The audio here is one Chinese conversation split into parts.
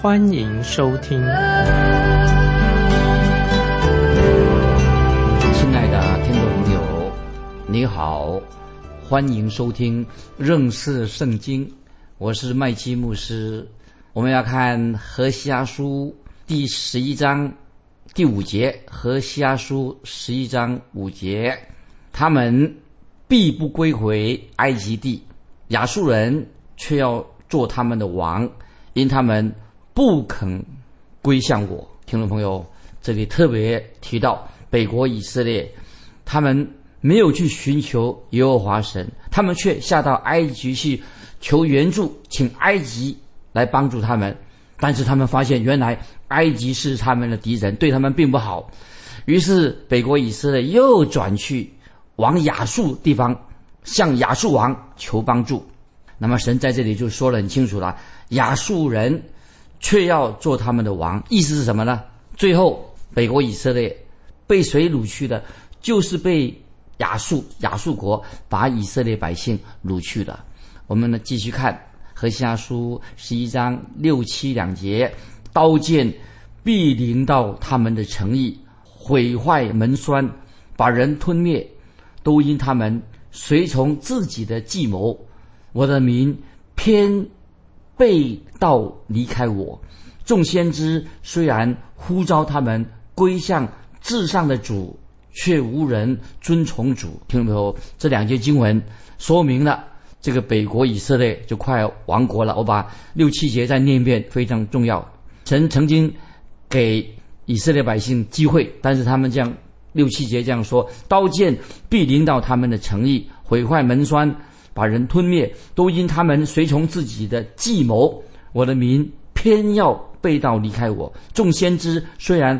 欢迎收听。亲爱的听众朋友，你好，欢迎收听认识圣经。我是麦基牧师，我们要看何西阿书第十一章第五节。何西阿书十一章五节，他们必不归回埃及地，亚述人却要做他们的王，因他们不肯归向我。听众朋友，这里特别提到北国以色列，他们没有去寻求耶和华神，他们却下到埃及去。求援助，请埃及来帮助他们，但是他们发现原来埃及是他们的敌人，对他们并不好。于是北国以色列又转去往亚述地方，向亚述王求帮助。那么神在这里就说得很清楚了：亚述人却要做他们的王，意思是什么呢？最后北国以色列被谁掳去的？就是被亚述亚述国把以色列百姓掳去的。我们呢继续看《何西阿书》十一章六七两节，刀剑必临到他们的诚意，毁坏门栓，把人吞灭，都因他们随从自己的计谋。我的民偏背道离开我。众先知虽然呼召他们归向至上的主，却无人遵从主。听众朋友，这两节经文说明了。这个北国以色列就快亡国了。我把六七节再念一遍，非常重要。神曾经给以色列百姓机会，但是他们这样六七节这样说：刀剑必临到他们的诚意，毁坏门栓，把人吞灭，都因他们随从自己的计谋。我的民偏要背道离开我。众先知虽然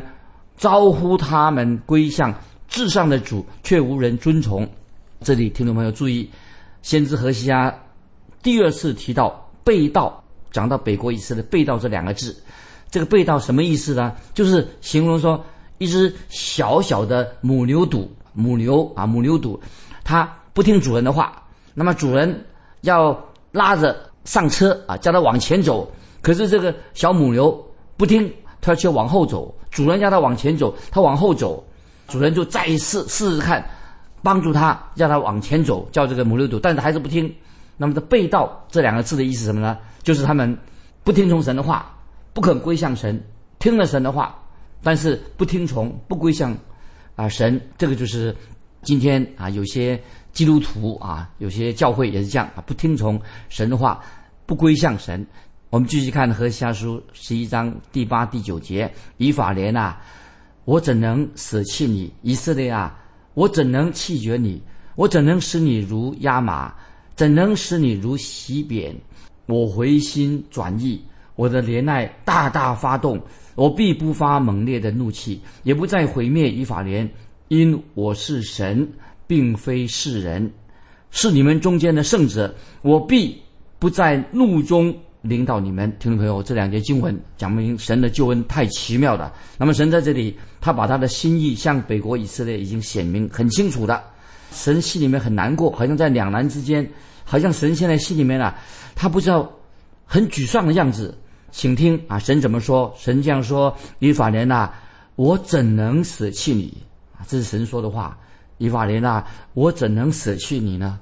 招呼他们归向至上的主，却无人遵从。这里听众朋友注意。先知何西阿第二次提到被盗，讲到北国以色列被盗这两个字，这个被盗什么意思呢？就是形容说一只小小的母牛犊，母牛啊母牛犊，它不听主人的话，那么主人要拉着上车啊，叫它往前走，可是这个小母牛不听，它却往后走，主人叫它往前走，它往后走，主人就再一次试试看。帮助他，让他往前走，叫这个母牛犊，但是还是不听。那么，这背道这两个字的意思什么呢？就是他们不听从神的话，不肯归向神，听了神的话，但是不听从，不归向啊神。这个就是今天啊，有些基督徒啊，有些教会也是这样啊，不听从神的话，不归向神。我们继续看何西阿书十一章第八、第九节：以法莲啊，我怎能舍弃你？以色列啊！我怎能弃绝你？我怎能使你如压马？怎能使你如洗扁？我回心转意，我的怜爱大大发动，我必不发猛烈的怒气，也不再毁灭以法莲，因我是神，并非是人，是你们中间的圣者，我必不在怒中。领导你们，听众朋友，这两节经文讲明神的救恩太奇妙了。那么神在这里，他把他的心意向北国以色列已经显明很清楚的。神心里面很难过，好像在两难之间，好像神现在心里面啊，他不知道很沮丧的样子。请听啊，神怎么说？神这样说：以法莲呐，我怎能舍弃你？这是神说的话。以法莲呐，我怎能舍弃你呢？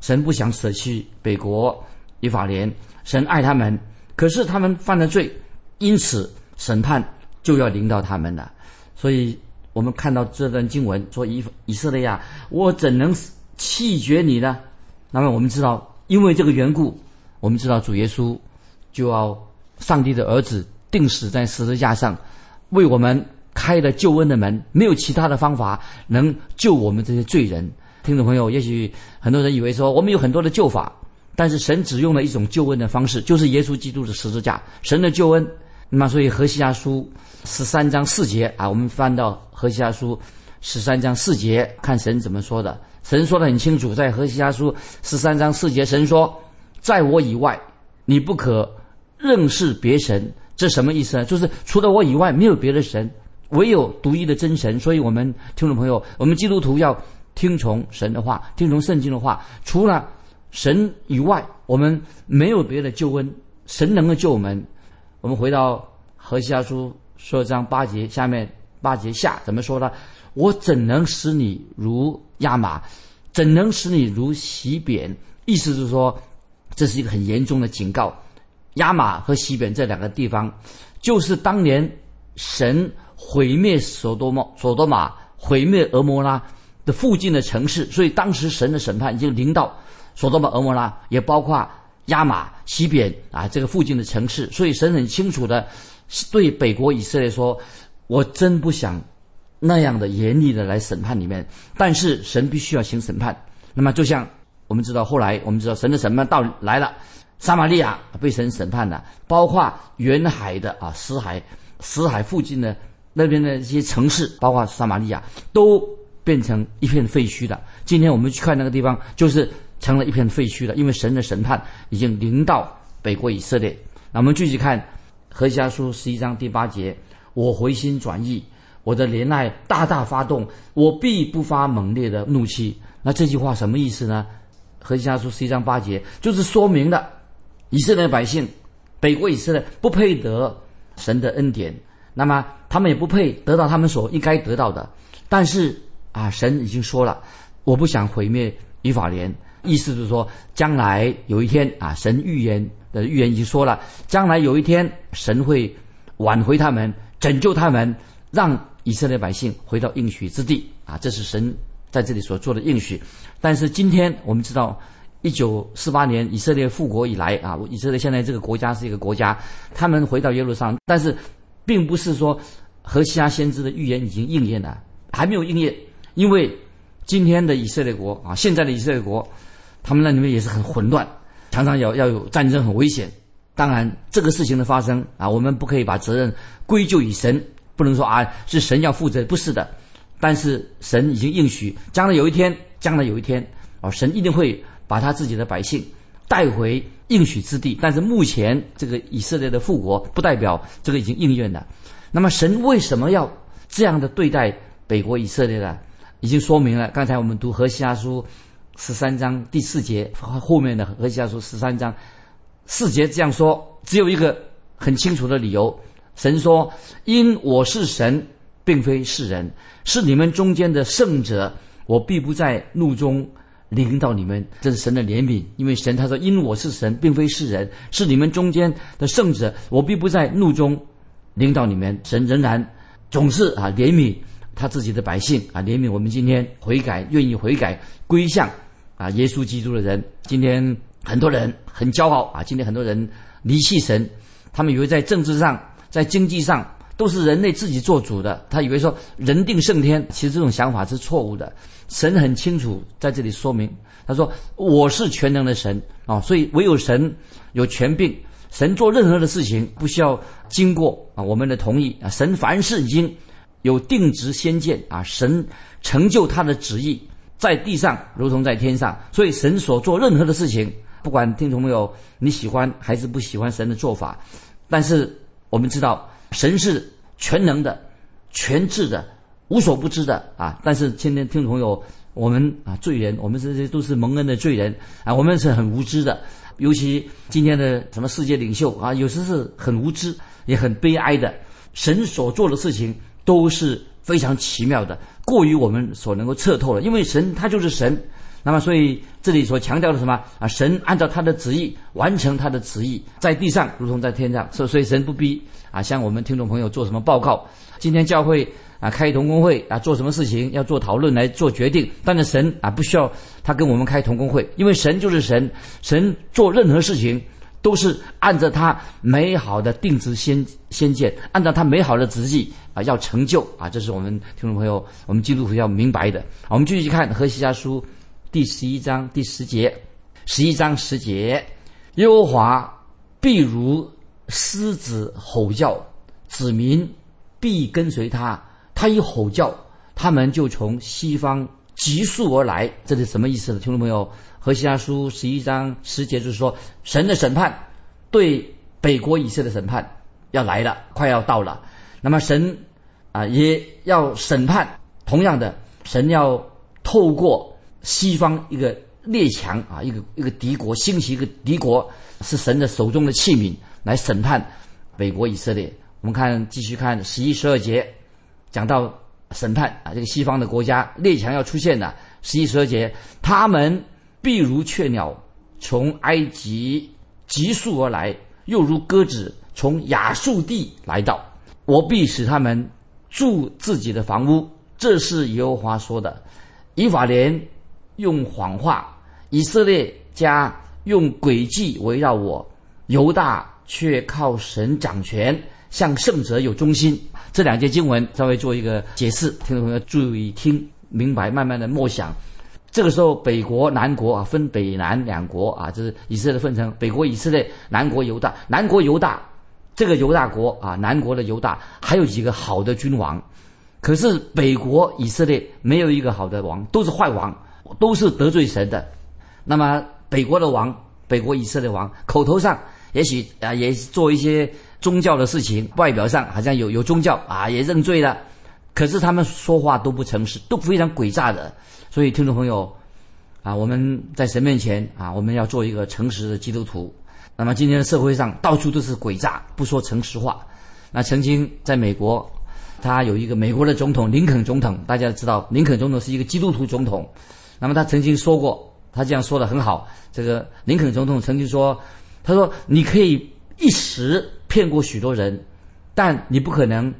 神不想舍弃北国以法莲。神爱他们，可是他们犯了罪，因此审判就要临到他们了。所以，我们看到这段经文说：“以以色列呀，我怎能弃绝你呢？”那么，我们知道，因为这个缘故，我们知道主耶稣就要上帝的儿子定死在十字架上，为我们开了救恩的门。没有其他的方法能救我们这些罪人。听众朋友，也许很多人以为说，我们有很多的救法。但是神只用了一种救恩的方式，就是耶稣基督的十字架。神的救恩那么，所以何西阿书十三章四节啊，我们翻到何西阿书十三章四节，看神怎么说的。神说的很清楚，在何西阿书十三章四节，神说：“在我以外，你不可认识别神。”这什么意思呢？就是除了我以外，没有别的神，唯有独一的真神。所以，我们听众朋友，我们基督徒要听从神的话，听从圣经的话。除了神以外，我们没有别的救恩。神能够救我们。我们回到何西阿书说章八节下面八节下怎么说呢？我怎能使你如亚马？怎能使你如洗扁？意思是说，这是一个很严重的警告。亚玛和西扁这两个地方，就是当年神毁灭所多玛、所多玛毁灭俄摩拉的附近的城市，所以当时神的审判已经临到所多玛、俄摩拉，也包括亚玛、西边啊这个附近的城市。所以神很清楚的对北国以色列说：“我真不想那样的严厉的来审判你们，但是神必须要行审判。那么就像我们知道，后来我们知道神的审判到来了。”撒玛利亚被神审判了，包括沿海的啊，死海、死海附近的那边的一些城市，包括撒玛利亚，都变成一片废墟的。今天我们去看那个地方，就是成了一片废墟了，因为神的审判已经临到北国以色列。那我们继续看何西阿书十一章第八节：我回心转意，我的怜爱大大发动，我必不发猛烈的怒气。那这句话什么意思呢？何西阿书十一章八节就是说明了。以色列百姓，北国以色列不配得神的恩典，那么他们也不配得到他们所应该得到的。但是啊，神已经说了，我不想毁灭以法莲，意思就是说，将来有一天啊，神预言的预言已经说了，将来有一天神会挽回他们，拯救他们，让以色列百姓回到应许之地啊，这是神在这里所做的应许。但是今天我们知道。一九四八年以色列复国以来啊，以色列现在这个国家是一个国家，他们回到耶路撒冷，但是，并不是说何西阿先知的预言已经应验了，还没有应验，因为今天的以色列国啊，现在的以色列国，他们那里面也是很混乱，常常要要有战争，很危险。当然，这个事情的发生啊，我们不可以把责任归咎于神，不能说啊是神要负责，不是的。但是神已经应许，将来有一天，将来有一天啊，神一定会。把他自己的百姓带回应许之地，但是目前这个以色列的复国不代表这个已经应验了。那么神为什么要这样的对待北国以色列呢？已经说明了。刚才我们读何西阿书十三章第四节后面的何西阿书十三章四节这样说，只有一个很清楚的理由：神说，因我是神，并非是人，是你们中间的圣者，我必不在怒中。领导你们，这是神的怜悯，因为神他说：“因我是神，并非是人，是你们中间的圣者，我必不在怒中领导你们。”神仍然总是啊怜悯他自己的百姓啊，怜悯我们今天悔改、愿意悔改归向啊耶稣基督的人。今天很多人很骄傲啊，今天很多人离弃神，他们以为在政治上、在经济上都是人类自己做主的，他以为说人定胜天，其实这种想法是错误的。神很清楚在这里说明，他说：“我是全能的神啊，所以唯有神有权柄。神做任何的事情不需要经过啊我们的同意啊。神凡事已经有定职先见啊。神成就他的旨意在地上如同在天上，所以神所做任何的事情，不管听众朋友你喜欢还是不喜欢神的做法，但是我们知道神是全能的、全智的。”无所不知的啊！但是今天听众朋友，我们啊罪人，我们这些都是蒙恩的罪人啊，我们是很无知的。尤其今天的什么世界领袖啊，有时是很无知，也很悲哀的。神所做的事情都是非常奇妙的，过于我们所能够测透了。因为神他就是神，那么所以这里所强调的什么啊？神按照他的旨意完成他的旨意，在地上如同在天上。所所以神不逼啊，向我们听众朋友做什么报告？今天教会。啊，开同工会啊，做什么事情要做讨论来做决定。但是神啊，不需要他跟我们开同工会，因为神就是神，神做任何事情都是按照他美好的定旨先先见，按照他美好的旨意啊，要成就啊，这是我们听众朋友，我们基督徒要明白的。我们继续看何西家书第十一章第十节，十一章十节，耶和华必如狮子吼叫，子民必跟随他。他一吼叫，他们就从西方急速而来。这是什么意思呢？听众朋友，何西阿书十一章十节就是说，神的审判对北国以色列的审判要来了，快要到了。那么神啊也要审判，同样的，神要透过西方一个列强啊，一个一个敌国兴起一个敌国，是神的手中的器皿来审判北国以色列。我们看继续看十一十二节，讲到审判啊，这个西方的国家列强要出现了。十一十二节，他们必如雀鸟从埃及急速而来，又如鸽子从亚述地来到。我必使他们住自己的房屋，这是耶和华说的。以法莲用谎话，以色列家用诡计围绕我，犹大却靠神掌权，向圣者有忠心。这两节经文稍微做一个解释，听众朋友注意听明白，慢慢的默想。这个时候，北国、南国啊，分北南两国啊，这是以色列分成北国以色列，南国犹大，南国犹大。这个犹大国啊，南国的犹大还有几个好的君王，可是北国以色列没有一个好的王，都是坏王，都是得罪神的。那么北国的王，北国以色列王，口头上也许啊也做一些宗教的事情，外表上好像有有宗教啊，也认罪了，可是他们说话都不诚实，都非常诡诈的。所以听众朋友啊，我们在神面前啊，我们要做一个诚实的基督徒。那么今天的社会上到处都是诡诈，不说诚实话。那曾经在美国，他有一个美国的总统林肯总统，大家知道林肯总统是一个基督徒总统。那么他曾经说过，他这样说的很好。这个林肯总统曾经说：“他说你可以一时骗过许多人，但你不可能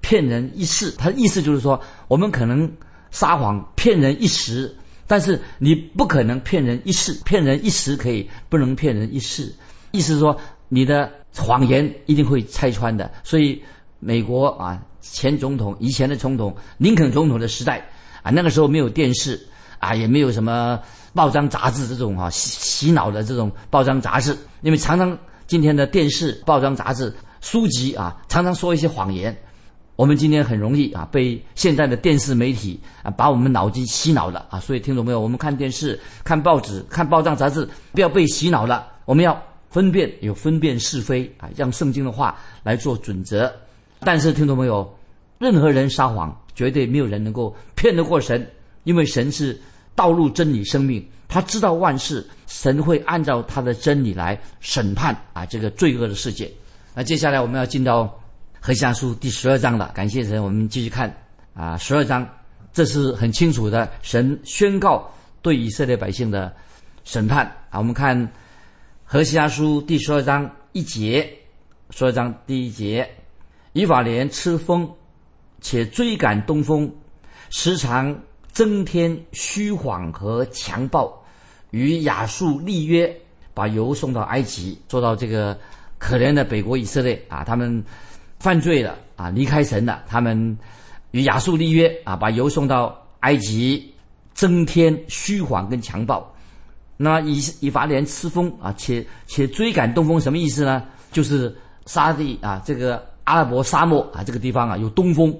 骗人一世。”他的意思就是说，我们可能撒谎骗人一时，但是你不可能骗人一世。骗人一时可以，不能骗人一世。意思是说，你的谎言一定会拆穿的。所以，美国啊，前总统以前的总统林肯总统的时代啊，那个时候没有电视啊，也没有什么报章杂志这种啊洗洗脑的这种报章杂志。因为常常今天的电视、报章、杂志、书籍啊，常常说一些谎言。我们今天很容易啊，被现在的电视媒体啊，把我们脑筋洗脑了啊。所以，听懂没有？我们看电视、看报纸、看报章杂志，不要被洗脑了。我们要。分辨有分辨是非啊，让圣经的话来做准则。但是听众朋友，任何人撒谎，绝对没有人能够骗得过神，因为神是道路、真理、生命，他知道万事，神会按照他的真理来审判啊这个罪恶的世界。那接下来我们要进到何西阿书第十二章了。感谢神，我们继续看啊十二章，这是很清楚的，神宣告对以色列百姓的审判啊。我们看。何西阿书第十二章一节，十二章第一节，以法莲吃风，且追赶东风，时常增添虚谎和强暴，与亚述立约，把油送到埃及。做到这个可怜的北国以色列啊，他们犯罪了啊，离开神了。他们与亚述立约啊，把油送到埃及，增添虚谎跟强暴。那以以法莲吃风啊，且且追赶东风，什么意思呢？就是沙地啊，这个阿拉伯沙漠啊，这个地方啊有东风。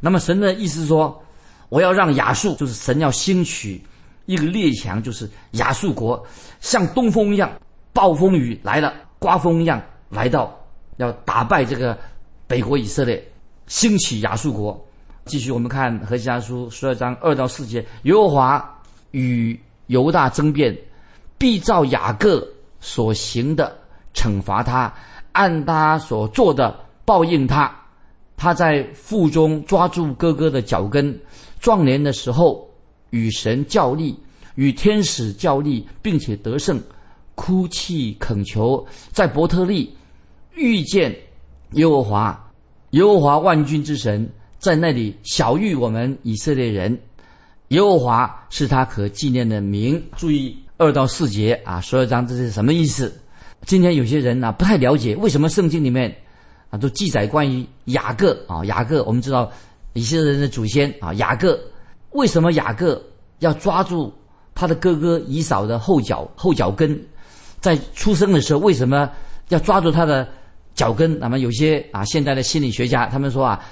那么神的意思说，我要让亚述，就是神要兴起一个列强，就是亚述国，像东风一样，暴风雨来了，刮风一样来到，要打败这个北国以色列，兴起亚述国。继续我们看何西阿书十二章二到四节，耶和华与犹大争辩。必照雅各所行的惩罚他，按他所做的报应他。他在腹中抓住哥哥的脚跟，壮年的时候与神较力，与天使较力，并且得胜，哭泣恳求，在伯特利遇见耶和华，耶和华万军之神在那里小遇我们以色列人。耶和华是他可纪念的名。注意。二到四节啊，十二章这是什么意思？今天有些人呢不太了解，为什么圣经里面啊都记载关于雅各啊？雅各我们知道以色列人的祖先啊，雅各为什么雅各要抓住他的哥哥以扫的后脚后脚跟？在出生的时候为什么要抓住他的脚跟。那么有些啊，现在的心理学家他们说啊，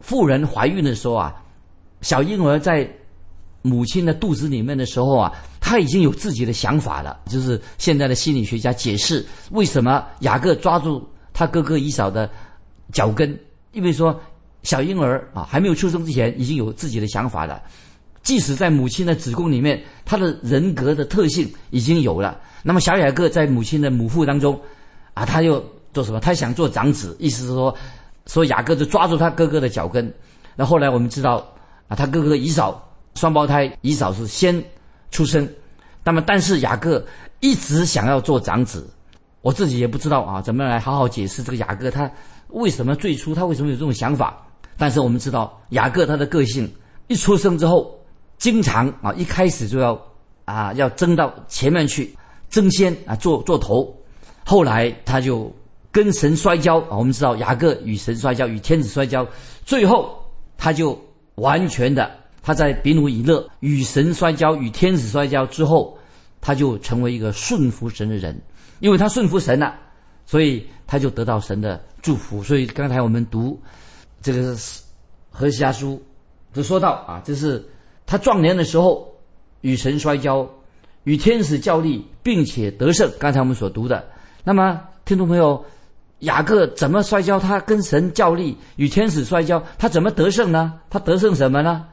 妇人怀孕的时候啊，小婴儿在母亲的肚子里面的时候啊，他已经有自己的想法了。就是现在的心理学家解释为什么雅各抓住他哥哥以扫的脚跟，因为说小婴儿啊还没有出生之前已经有自己的想法了。即使在母亲的子宫里面，他的人格的特性已经有了。那么小雅各在母亲的母腹当中，啊，他又做什么？他想做长子，意思是说，说雅各就抓住他哥哥的脚跟。那后来我们知道，啊，他哥哥以扫双胞胎，以扫是先出生。那么但是雅各一直想要做长子，我自己也不知道啊，怎么来好好解释这个雅各他为什么最初他为什么有这种想法？但是我们知道雅各他的个性一出生之后。经常啊，一开始就要啊，要争到前面去争先啊，做做头。后来他就跟神摔跤啊。我们知道雅各与神摔跤，与天子摔跤，最后他就完全的他在比努以勒与神摔跤，与天子摔跤之后，他就成为一个顺服神的人，因为他顺服神了，所以他就得到神的祝福。所以刚才我们读这个何西阿书就说到啊，这是。他壮年的时候，与神摔跤，与天使较力，并且得胜。刚才我们所读的，那么听众朋友，雅各怎么摔跤？他跟神较力，与天使摔跤，他怎么得胜呢？他得胜什么呢？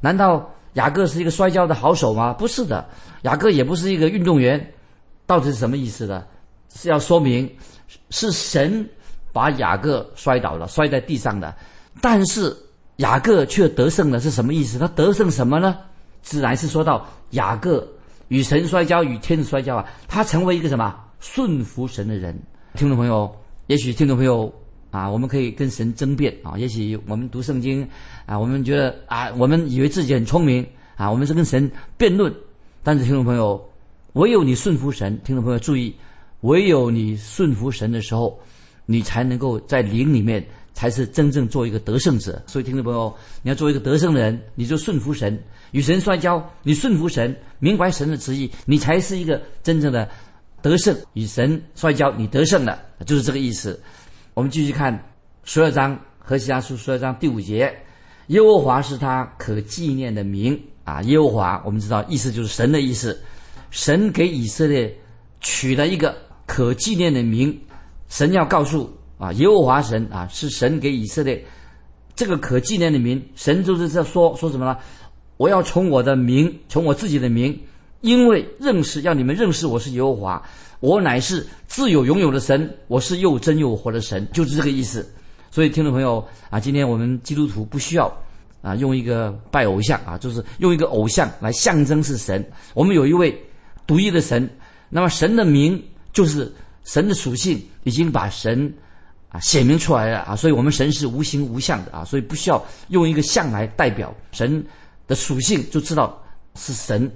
难道雅各是一个摔跤的好手吗？不是的，雅各也不是一个运动员。到底是什么意思呢？是要说明是神把雅各摔倒了，摔在地上的，但是。雅各却得胜了，是什么意思？他得胜什么呢？自然是说到雅各与神摔跤，与天子摔跤啊，他成为一个什么顺服神的人。听众朋友，也许听众朋友啊，我们可以跟神争辩啊，也许我们读圣经啊，我们觉得啊，我们以为自己很聪明啊，我们是跟神辩论。但是听众朋友，唯有你顺服神，听众朋友注意，唯有你顺服神的时候，你才能够在灵里面。才是真正做一个得胜者。所以，听众朋友，你要做一个得胜的人，你就顺服神，与神摔跤，你顺服神，明白神的旨意，你才是一个真正的得胜。与神摔跤，你得胜了，就是这个意思。我们继续看十二章何西阿书十二章第五节：耶和华是他可纪念的名啊！耶和华，我们知道意思就是神的意思。神给以色列取了一个可纪念的名，神要告诉。啊，耶和华神啊，是神给以色列这个可纪念的名。神就是在说说什么呢？我要从我的名，从我自己的名，因为认识要你们认识我是耶和华，我乃是自有拥有的神，我是又真又活的神，就是这个意思。所以听众朋友啊，今天我们基督徒不需要啊用一个拜偶像啊，就是用一个偶像来象征是神。我们有一位独一的神，那么神的名就是神的属性，已经把神。啊，显明出来了啊！所以我们神是无形无相的啊，所以不需要用一个相来代表神的属性，就知道是神。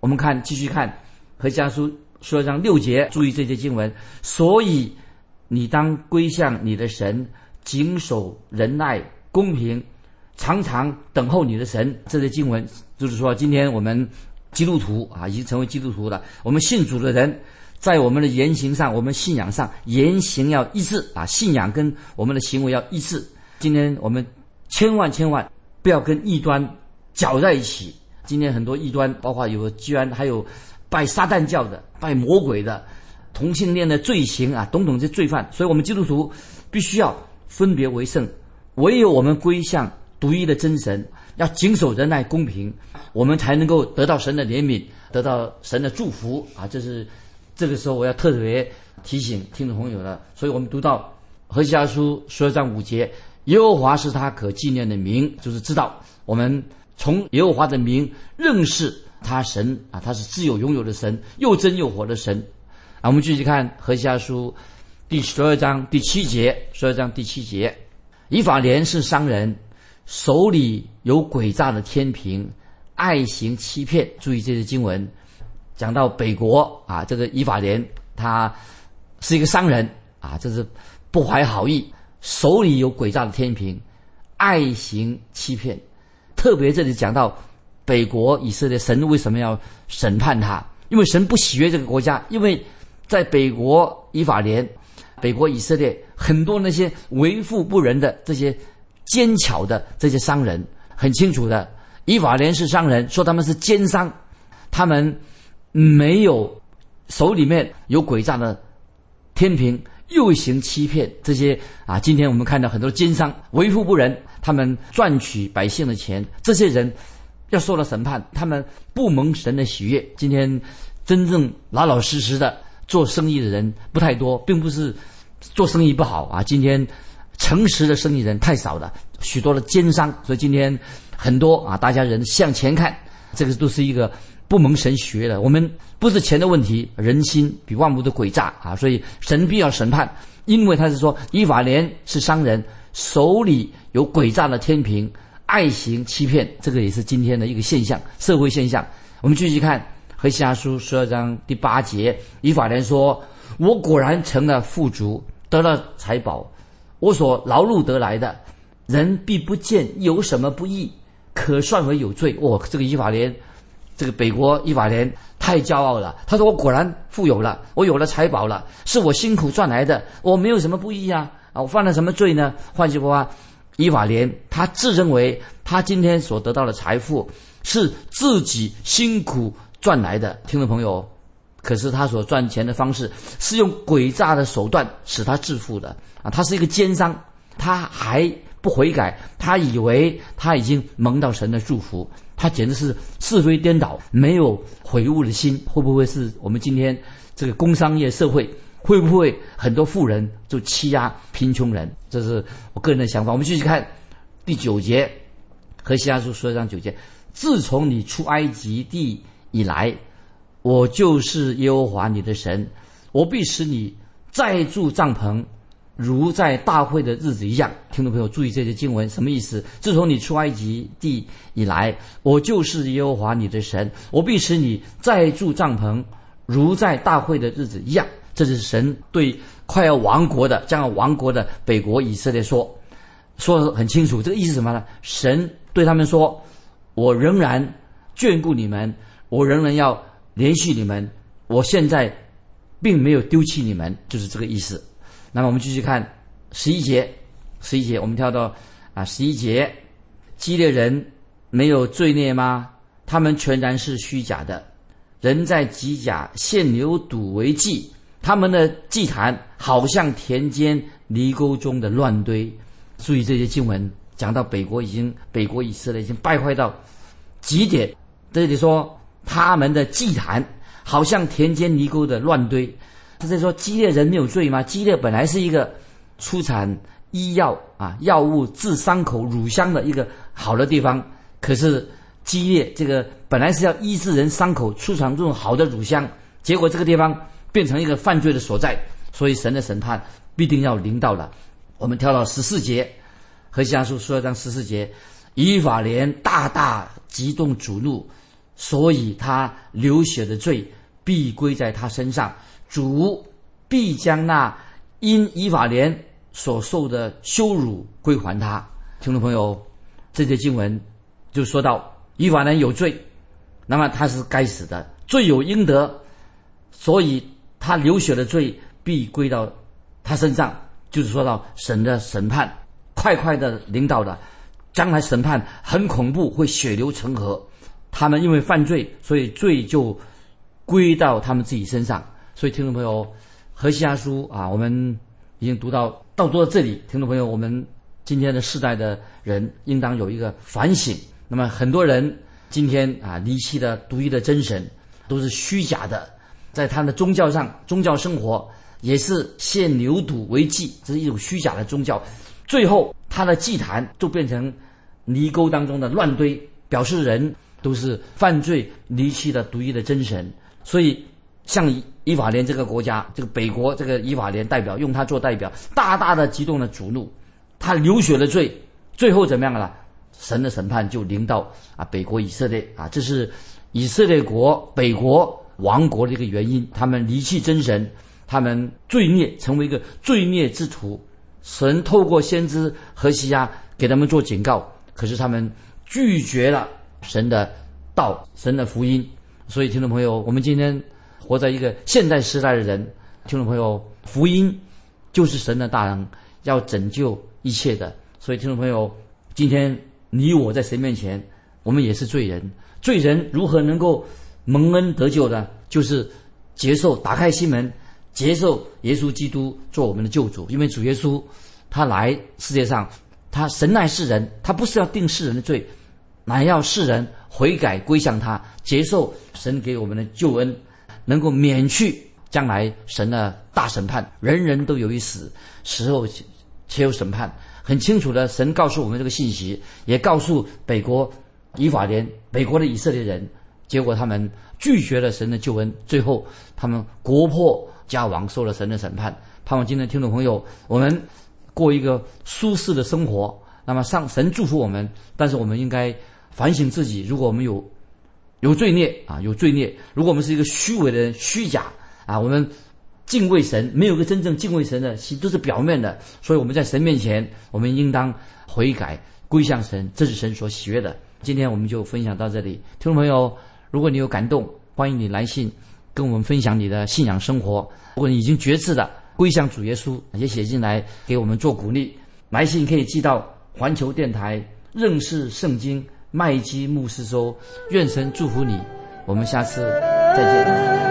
我们看，继续看和家书说章六节，注意这些经文。所以你当归向你的神，谨守仁爱、公平，常常等候你的神。这些经文就是说，今天我们基督徒啊，已经成为基督徒了，我们信主的人。在我们的言行上，我们信仰上言行要一致啊，信仰跟我们的行为要一致。今天我们千万千万不要跟异端搅在一起。今天很多异端，包括有居然还有拜撒旦教的、拜魔鬼的、同性恋的罪行啊，等等这罪犯。所以，我们基督徒必须要分别为圣，唯有我们归向独一的真神，要谨守仁爱公平，我们才能够得到神的怜悯，得到神的祝福啊！这是。这个时候我要特别提醒听众朋友的，所以我们读到何西阿书十二章五节，耶和华是他可纪念的名，就是知道我们从耶和华的名认识他神啊，他是自有拥有的神，又真又活的神啊。我们继续看何西阿书第十二章第七节，十二章第七节，以法莲是商人，手里有诡诈的天平，爱行欺骗。注意这些经文。讲到北国啊，这个以法莲他是一个商人啊，这是不怀好意，手里有诡诈的天平，爱行欺骗。特别这里讲到北国以色列，神为什么要审判他？因为神不喜悦这个国家，因为在北国以法莲北国以色列很多那些为富不仁的这些奸巧的这些商人，很清楚的，以法莲是商人，说他们是奸商，他们没有手里面有诡诈的天平，又行欺骗这些啊。今天我们看到很多奸商为富不仁，他们赚取百姓的钱，这些人要受到审判，他们不蒙神的喜悦。今天真正老老实实的做生意的人不太多，并不是做生意不好啊。今天诚实的生意人太少了，许多的奸商，所以今天很多啊，大家人向前看，这个都是一个不蒙神学的。我们不是钱的问题，人心比万物都诡诈啊，所以神必要审判，因为他是说以法莲是商人，手里有诡诈的天平，爱行欺骗，这个也是今天的一个现象，社会现象。我们继续看。和西阿书十二章第八节，以法莲说：“我果然成了富足，得了财宝，我所劳碌得来的，人必不见有什么不义，可算为有罪。”哦，这个以法莲，这个北国以法莲太骄傲了。他说：“我果然富有了，我有了财宝了，是我辛苦赚来的，我没有什么不义啊！啊，我犯了什么罪呢？”换句话说，以法莲他自认为他今天所得到的财富是自己辛苦。赚来的听众朋友，可是他所赚钱的方式是用诡诈的手段使他致富的啊！他是一个奸商，他还不悔改，他以为他已经蒙到神的祝福，他简直是是非颠倒，没有悔悟的心。会不会是我们今天这个工商业社会，会不会很多富人就欺压贫穷人？这是我个人的想法。我们继续看第九节，和西阿书说章九节：自从你出埃及地。以来，我就是耶和华你的神，我必使你再住帐篷，如在大会的日子一样。听众朋友注意这些经文什么意思？自从你出埃及地以来，我就是耶和华你的神，我必使你再住帐篷，如在大会的日子一样。这是神对快要亡国的、将要亡国的北国以色列说，说的很清楚。这个意思什么呢？神对他们说：“我仍然眷顾你们。”我仍然要联系你们，我现在并没有丢弃你们，就是这个意思。那么我们继续看十一节，十一节我们跳到啊十一节，激烈人没有罪孽吗？他们全然是虚假的，人在机甲献牛犊为祭，他们的祭坛好像田间泥沟中的乱堆。注意这些经文讲到北国已经北国以色列已经败坏到极点，这里说。他们的祭坛好像田间泥沟的乱堆，他在说基列人没有罪吗？基列本来是一个出产医药啊药物治伤口乳香的一个好的地方，可是基列这个本来是要医治人伤口出产这种好的乳香，结果这个地方变成一个犯罪的所在，所以神的审判必定要临到了。我们跳到十四节，和西阿书说章十四节，以法莲大大激动主怒。所以他流血的罪必归在他身上，主必将那因以法莲所受的羞辱归还他。听众朋友，这些经文就说到以法莲有罪，那么他是该死的，罪有应得，所以他流血的罪必归到他身上，就是说到神的审判快快的领导的，将来审判很恐怖，会血流成河。他们因为犯罪，所以罪就归到他们自己身上。所以，听众朋友，何西阿书啊，我们已经读到到读到这里。听众朋友，我们今天的世代的人应当有一个反省。那么，很多人今天啊离弃的独一的真神，都是虚假的，在他的宗教上，宗教生活也是献牛犊为祭，这是一种虚假的宗教。最后，他的祭坛就变成泥沟当中的乱堆，表示人。都是犯罪离弃的独一的真神，所以像以法莲这个国家，这个北国这个以法莲代表用他做代表，大大的激动了主怒，他流血的罪，最后怎么样了？神的审判就临到啊北国以色列啊，这是以色列国北国亡国的一个原因，他们离弃真神，他们罪孽成为一个罪孽之徒，神透过先知何西亚给他们做警告，可是他们拒绝了。神的道，神的福音，所以听众朋友，我们今天活在一个现代时代的人，听众朋友，福音就是神的大能，要拯救一切的。所以，听众朋友，今天你我在神面前，我们也是罪人。罪人如何能够蒙恩得救呢？就是接受、打开心门，接受耶稣基督做我们的救主。因为主耶稣他来世界上，他神爱世人，他不是要定世人的罪，乃要世人悔改归向他，接受神给我们的救恩，能够免去将来神的大审判。人人都有一死，死后且有审判。很清楚的，神告诉我们这个信息，也告诉北国。以法莲，美国的以色列人，结果他们拒绝了神的救恩，最后他们国破家亡，受了神的审判。盼望今天听众朋友，我们过一个舒适的生活。那么上神祝福我们，但是我们应该反省自己，如果我们有有罪孽啊，有罪孽，如果我们是一个虚伪的人、虚假啊，我们敬畏神，没有个真正敬畏神的心，都是表面的。所以我们在神面前，我们应当悔改归向神，这是神所喜悦的。今天我们就分享到这里，听众朋友，如果你有感动，欢迎你来信跟我们分享你的信仰生活。如果你已经决志了，归向主耶稣，也写进来给我们做鼓励。来信可以寄到环球电台认识圣经麦基牧师说。愿神祝福你，我们下次再见。